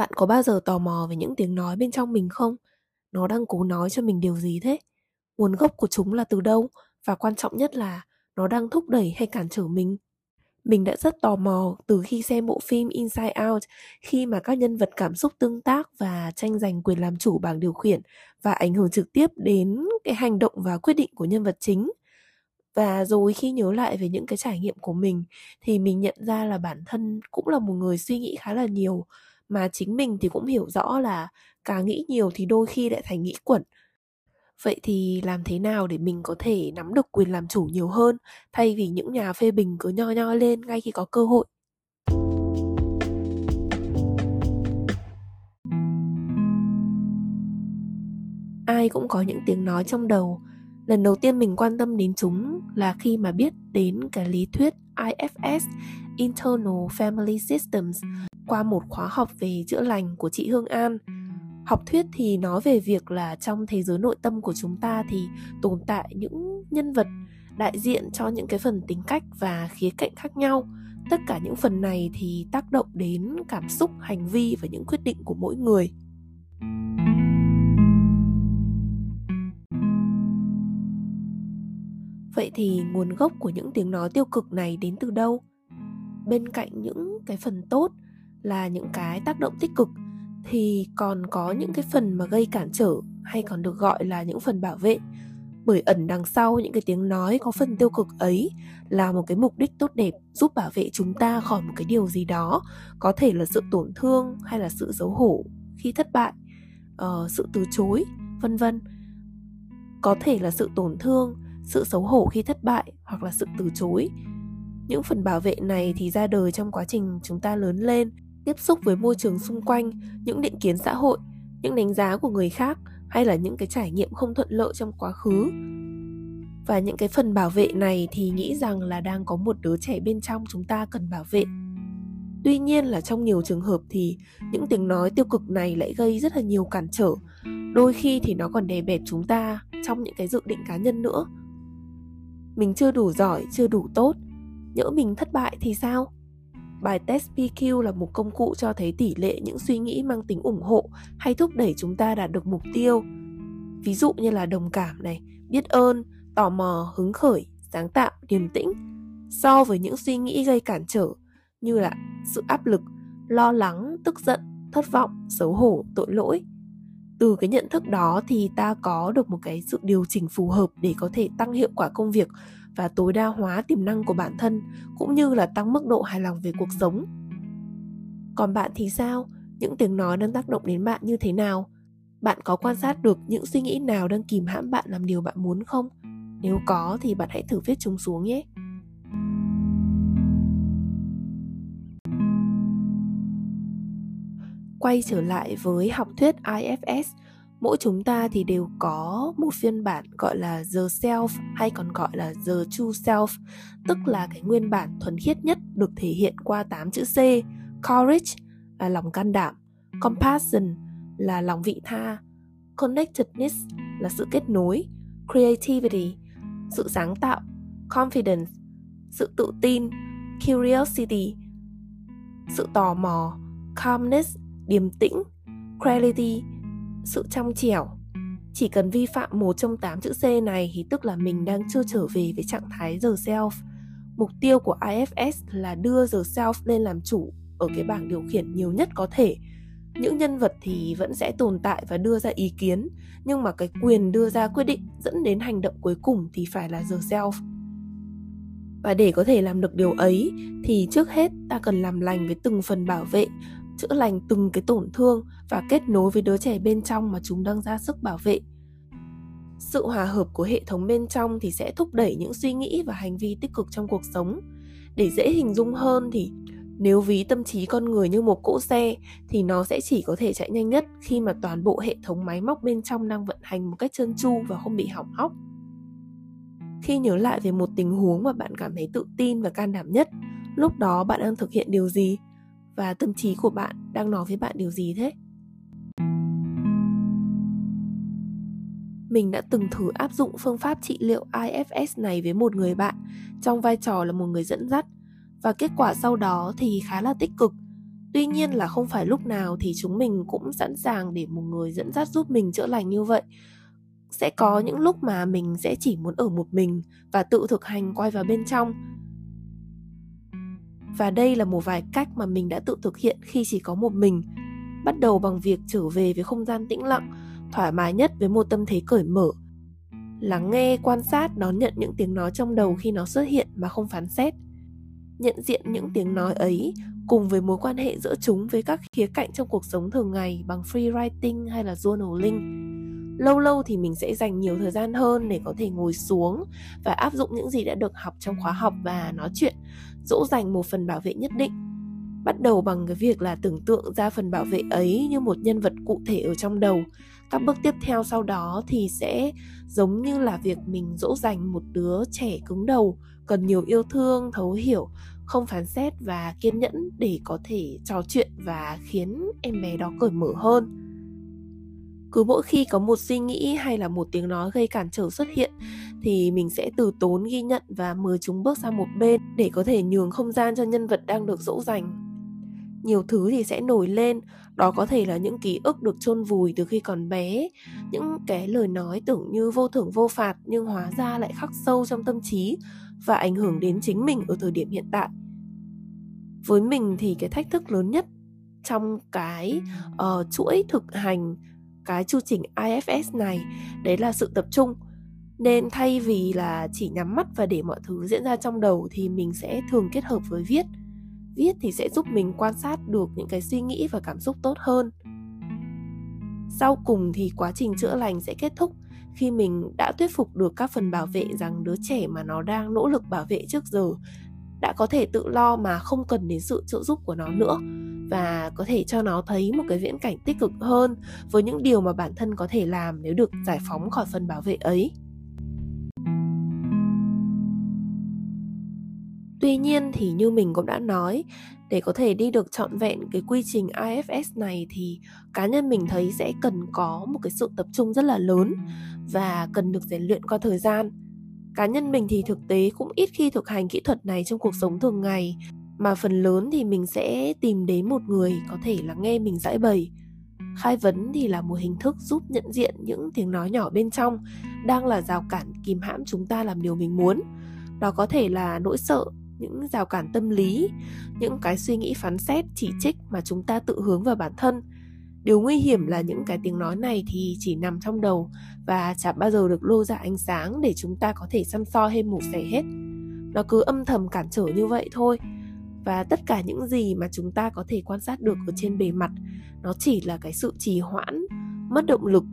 Bạn có bao giờ tò mò về những tiếng nói bên trong mình không? Nó đang cố nói cho mình điều gì thế? Nguồn gốc của chúng là từ đâu? Và quan trọng nhất là nó đang thúc đẩy hay cản trở mình? Mình đã rất tò mò từ khi xem bộ phim Inside Out khi mà các nhân vật cảm xúc tương tác và tranh giành quyền làm chủ bảng điều khiển và ảnh hưởng trực tiếp đến cái hành động và quyết định của nhân vật chính. Và rồi khi nhớ lại về những cái trải nghiệm của mình thì mình nhận ra là bản thân cũng là một người suy nghĩ khá là nhiều mà chính mình thì cũng hiểu rõ là càng nghĩ nhiều thì đôi khi lại thành nghĩ quẩn. Vậy thì làm thế nào để mình có thể nắm được quyền làm chủ nhiều hơn thay vì những nhà phê bình cứ nho nho lên ngay khi có cơ hội? Ai cũng có những tiếng nói trong đầu. Lần đầu tiên mình quan tâm đến chúng là khi mà biết đến cái lý thuyết IFS Internal Family Systems qua một khóa học về chữa lành của chị Hương An. Học thuyết thì nói về việc là trong thế giới nội tâm của chúng ta thì tồn tại những nhân vật đại diện cho những cái phần tính cách và khía cạnh khác nhau. Tất cả những phần này thì tác động đến cảm xúc, hành vi và những quyết định của mỗi người. Vậy thì nguồn gốc của những tiếng nói tiêu cực này đến từ đâu? Bên cạnh những cái phần tốt là những cái tác động tích cực thì còn có những cái phần mà gây cản trở hay còn được gọi là những phần bảo vệ. Bởi ẩn đằng sau những cái tiếng nói có phần tiêu cực ấy là một cái mục đích tốt đẹp giúp bảo vệ chúng ta khỏi một cái điều gì đó có thể là sự tổn thương hay là sự xấu hổ khi thất bại uh, sự từ chối vân vân. Có thể là sự tổn thương sự xấu hổ khi thất bại hoặc là sự từ chối. Những phần bảo vệ này thì ra đời trong quá trình chúng ta lớn lên tiếp xúc với môi trường xung quanh, những định kiến xã hội, những đánh giá của người khác hay là những cái trải nghiệm không thuận lợi trong quá khứ. Và những cái phần bảo vệ này thì nghĩ rằng là đang có một đứa trẻ bên trong chúng ta cần bảo vệ. Tuy nhiên là trong nhiều trường hợp thì những tiếng nói tiêu cực này lại gây rất là nhiều cản trở. Đôi khi thì nó còn đè bẹp chúng ta trong những cái dự định cá nhân nữa. Mình chưa đủ giỏi, chưa đủ tốt. Nhỡ mình thất bại thì sao? Bài test PQ là một công cụ cho thấy tỷ lệ những suy nghĩ mang tính ủng hộ hay thúc đẩy chúng ta đạt được mục tiêu. Ví dụ như là đồng cảm này, biết ơn, tò mò, hứng khởi, sáng tạo, điềm tĩnh so với những suy nghĩ gây cản trở như là sự áp lực, lo lắng, tức giận, thất vọng, xấu hổ, tội lỗi. Từ cái nhận thức đó thì ta có được một cái sự điều chỉnh phù hợp để có thể tăng hiệu quả công việc và tối đa hóa tiềm năng của bản thân, cũng như là tăng mức độ hài lòng về cuộc sống. Còn bạn thì sao? Những tiếng nói đang tác động đến bạn như thế nào? Bạn có quan sát được những suy nghĩ nào đang kìm hãm bạn làm điều bạn muốn không? Nếu có thì bạn hãy thử viết chúng xuống nhé. Quay trở lại với học thuyết ifs mỗi chúng ta thì đều có một phiên bản gọi là the self hay còn gọi là the true self, tức là cái nguyên bản thuần khiết nhất được thể hiện qua 8 chữ C, courage là lòng can đảm, compassion là lòng vị tha, connectedness là sự kết nối, creativity, sự sáng tạo, confidence, sự tự tin, curiosity, sự tò mò, calmness, điềm tĩnh, clarity sự trong trẻo. Chỉ cần vi phạm một trong 8 chữ C này thì tức là mình đang chưa trở về với trạng thái giờ self. Mục tiêu của IFS là đưa giờ self lên làm chủ ở cái bảng điều khiển nhiều nhất có thể. Những nhân vật thì vẫn sẽ tồn tại và đưa ra ý kiến, nhưng mà cái quyền đưa ra quyết định dẫn đến hành động cuối cùng thì phải là giờ self. Và để có thể làm được điều ấy thì trước hết ta cần làm lành với từng phần bảo vệ chữa lành từng cái tổn thương và kết nối với đứa trẻ bên trong mà chúng đang ra sức bảo vệ sự hòa hợp của hệ thống bên trong thì sẽ thúc đẩy những suy nghĩ và hành vi tích cực trong cuộc sống để dễ hình dung hơn thì nếu ví tâm trí con người như một cỗ xe thì nó sẽ chỉ có thể chạy nhanh nhất khi mà toàn bộ hệ thống máy móc bên trong đang vận hành một cách trơn tru và không bị hỏng hóc. Khi nhớ lại về một tình huống mà bạn cảm thấy tự tin và can đảm nhất, lúc đó bạn đang thực hiện điều gì? Và tâm trí của bạn đang nói với bạn điều gì thế? Mình đã từng thử áp dụng phương pháp trị liệu IFS này với một người bạn trong vai trò là một người dẫn dắt và kết quả sau đó thì khá là tích cực. tuy nhiên là không phải lúc nào thì chúng mình cũng sẵn sàng để một người dẫn dắt giúp mình chữa lành như vậy. Sẽ có những lúc mà mình sẽ chỉ muốn ở một mình và tự thực hành quay vào bên trong và đây là một vài cách mà mình đã tự thực hiện khi chỉ có một mình. Bắt đầu bằng việc trở về với không gian tĩnh lặng, thoải mái nhất với một tâm thế cởi mở. Lắng nghe, quan sát, đón nhận những tiếng nói trong đầu khi nó xuất hiện mà không phán xét. Nhận diện những tiếng nói ấy cùng với mối quan hệ giữa chúng với các khía cạnh trong cuộc sống thường ngày bằng free writing hay là journaling lâu lâu thì mình sẽ dành nhiều thời gian hơn để có thể ngồi xuống và áp dụng những gì đã được học trong khóa học và nói chuyện, dỗ dành một phần bảo vệ nhất định. Bắt đầu bằng cái việc là tưởng tượng ra phần bảo vệ ấy như một nhân vật cụ thể ở trong đầu. Các bước tiếp theo sau đó thì sẽ giống như là việc mình dỗ dành một đứa trẻ cứng đầu, cần nhiều yêu thương, thấu hiểu, không phán xét và kiên nhẫn để có thể trò chuyện và khiến em bé đó cởi mở hơn cứ mỗi khi có một suy nghĩ hay là một tiếng nói gây cản trở xuất hiện thì mình sẽ từ tốn ghi nhận và mời chúng bước sang một bên để có thể nhường không gian cho nhân vật đang được dỗ dành. Nhiều thứ thì sẽ nổi lên đó có thể là những ký ức được chôn vùi từ khi còn bé những cái lời nói tưởng như vô thưởng vô phạt nhưng hóa ra lại khắc sâu trong tâm trí và ảnh hưởng đến chính mình ở thời điểm hiện tại. Với mình thì cái thách thức lớn nhất trong cái uh, chuỗi thực hành cái chu trình IFS này, đấy là sự tập trung. Nên thay vì là chỉ nhắm mắt và để mọi thứ diễn ra trong đầu thì mình sẽ thường kết hợp với viết. Viết thì sẽ giúp mình quan sát được những cái suy nghĩ và cảm xúc tốt hơn. Sau cùng thì quá trình chữa lành sẽ kết thúc khi mình đã thuyết phục được các phần bảo vệ rằng đứa trẻ mà nó đang nỗ lực bảo vệ trước giờ đã có thể tự lo mà không cần đến sự trợ giúp của nó nữa và có thể cho nó thấy một cái viễn cảnh tích cực hơn với những điều mà bản thân có thể làm nếu được giải phóng khỏi phần bảo vệ ấy Tuy nhiên thì như mình cũng đã nói, để có thể đi được trọn vẹn cái quy trình IFS này thì cá nhân mình thấy sẽ cần có một cái sự tập trung rất là lớn và cần được rèn luyện qua thời gian. Cá nhân mình thì thực tế cũng ít khi thực hành kỹ thuật này trong cuộc sống thường ngày mà phần lớn thì mình sẽ tìm đến một người có thể là nghe mình giải bày. Khai vấn thì là một hình thức giúp nhận diện những tiếng nói nhỏ bên trong, đang là rào cản kìm hãm chúng ta làm điều mình muốn. Đó có thể là nỗi sợ, những rào cản tâm lý, những cái suy nghĩ phán xét, chỉ trích mà chúng ta tự hướng vào bản thân. Điều nguy hiểm là những cái tiếng nói này thì chỉ nằm trong đầu và chả bao giờ được lô ra ánh sáng để chúng ta có thể săn soi hay mổ xẻ hết. Nó cứ âm thầm cản trở như vậy thôi và tất cả những gì mà chúng ta có thể quan sát được ở trên bề mặt nó chỉ là cái sự trì hoãn mất động lực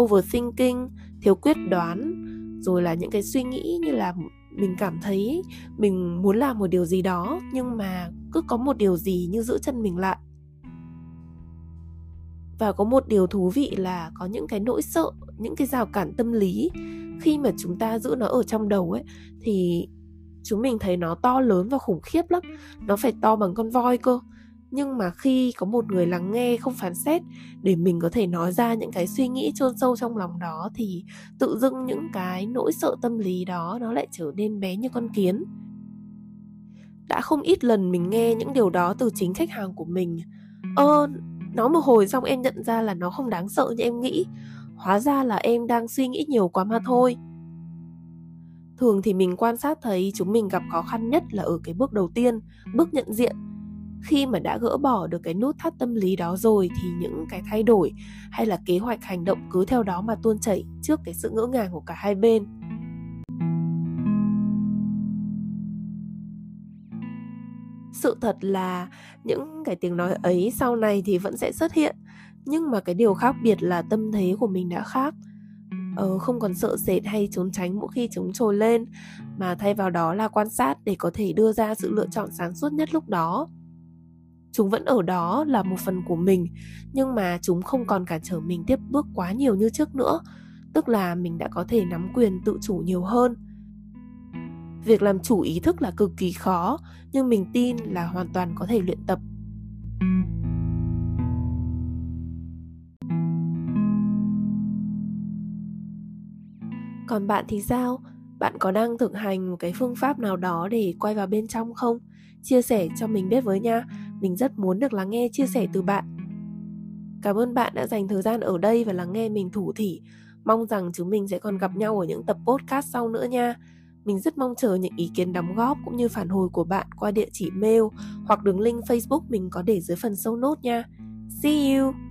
overthinking thiếu quyết đoán rồi là những cái suy nghĩ như là mình cảm thấy mình muốn làm một điều gì đó nhưng mà cứ có một điều gì như giữ chân mình lại. Và có một điều thú vị là có những cái nỗi sợ những cái rào cản tâm lý khi mà chúng ta giữ nó ở trong đầu ấy thì chúng mình thấy nó to lớn và khủng khiếp lắm. Nó phải to bằng con voi cơ. Nhưng mà khi có một người lắng nghe không phán xét, để mình có thể nói ra những cái suy nghĩ chôn sâu trong lòng đó, thì tự dưng những cái nỗi sợ tâm lý đó, nó lại trở nên bé như con kiến. Đã không ít lần mình nghe những điều đó từ chính khách hàng của mình. Ơ, nói một hồi xong em nhận ra là nó không đáng sợ như em nghĩ. Hóa ra là em đang suy nghĩ nhiều quá mà thôi thường thì mình quan sát thấy chúng mình gặp khó khăn nhất là ở cái bước đầu tiên, bước nhận diện. Khi mà đã gỡ bỏ được cái nút thắt tâm lý đó rồi thì những cái thay đổi hay là kế hoạch hành động cứ theo đó mà tuôn chảy trước cái sự ngỡ ngàng của cả hai bên. Sự thật là những cái tiếng nói ấy sau này thì vẫn sẽ xuất hiện, nhưng mà cái điều khác biệt là tâm thế của mình đã khác uh, không còn sợ sệt hay trốn tránh mỗi khi chúng trồi lên mà thay vào đó là quan sát để có thể đưa ra sự lựa chọn sáng suốt nhất lúc đó. Chúng vẫn ở đó là một phần của mình nhưng mà chúng không còn cản trở mình tiếp bước quá nhiều như trước nữa tức là mình đã có thể nắm quyền tự chủ nhiều hơn. Việc làm chủ ý thức là cực kỳ khó nhưng mình tin là hoàn toàn có thể luyện tập. Còn bạn thì sao? Bạn có đang thực hành một cái phương pháp nào đó để quay vào bên trong không? Chia sẻ cho mình biết với nha. Mình rất muốn được lắng nghe chia sẻ từ bạn. Cảm ơn bạn đã dành thời gian ở đây và lắng nghe mình thủ thỉ. Mong rằng chúng mình sẽ còn gặp nhau ở những tập podcast sau nữa nha. Mình rất mong chờ những ý kiến đóng góp cũng như phản hồi của bạn qua địa chỉ mail hoặc đường link Facebook mình có để dưới phần show note nha. See you!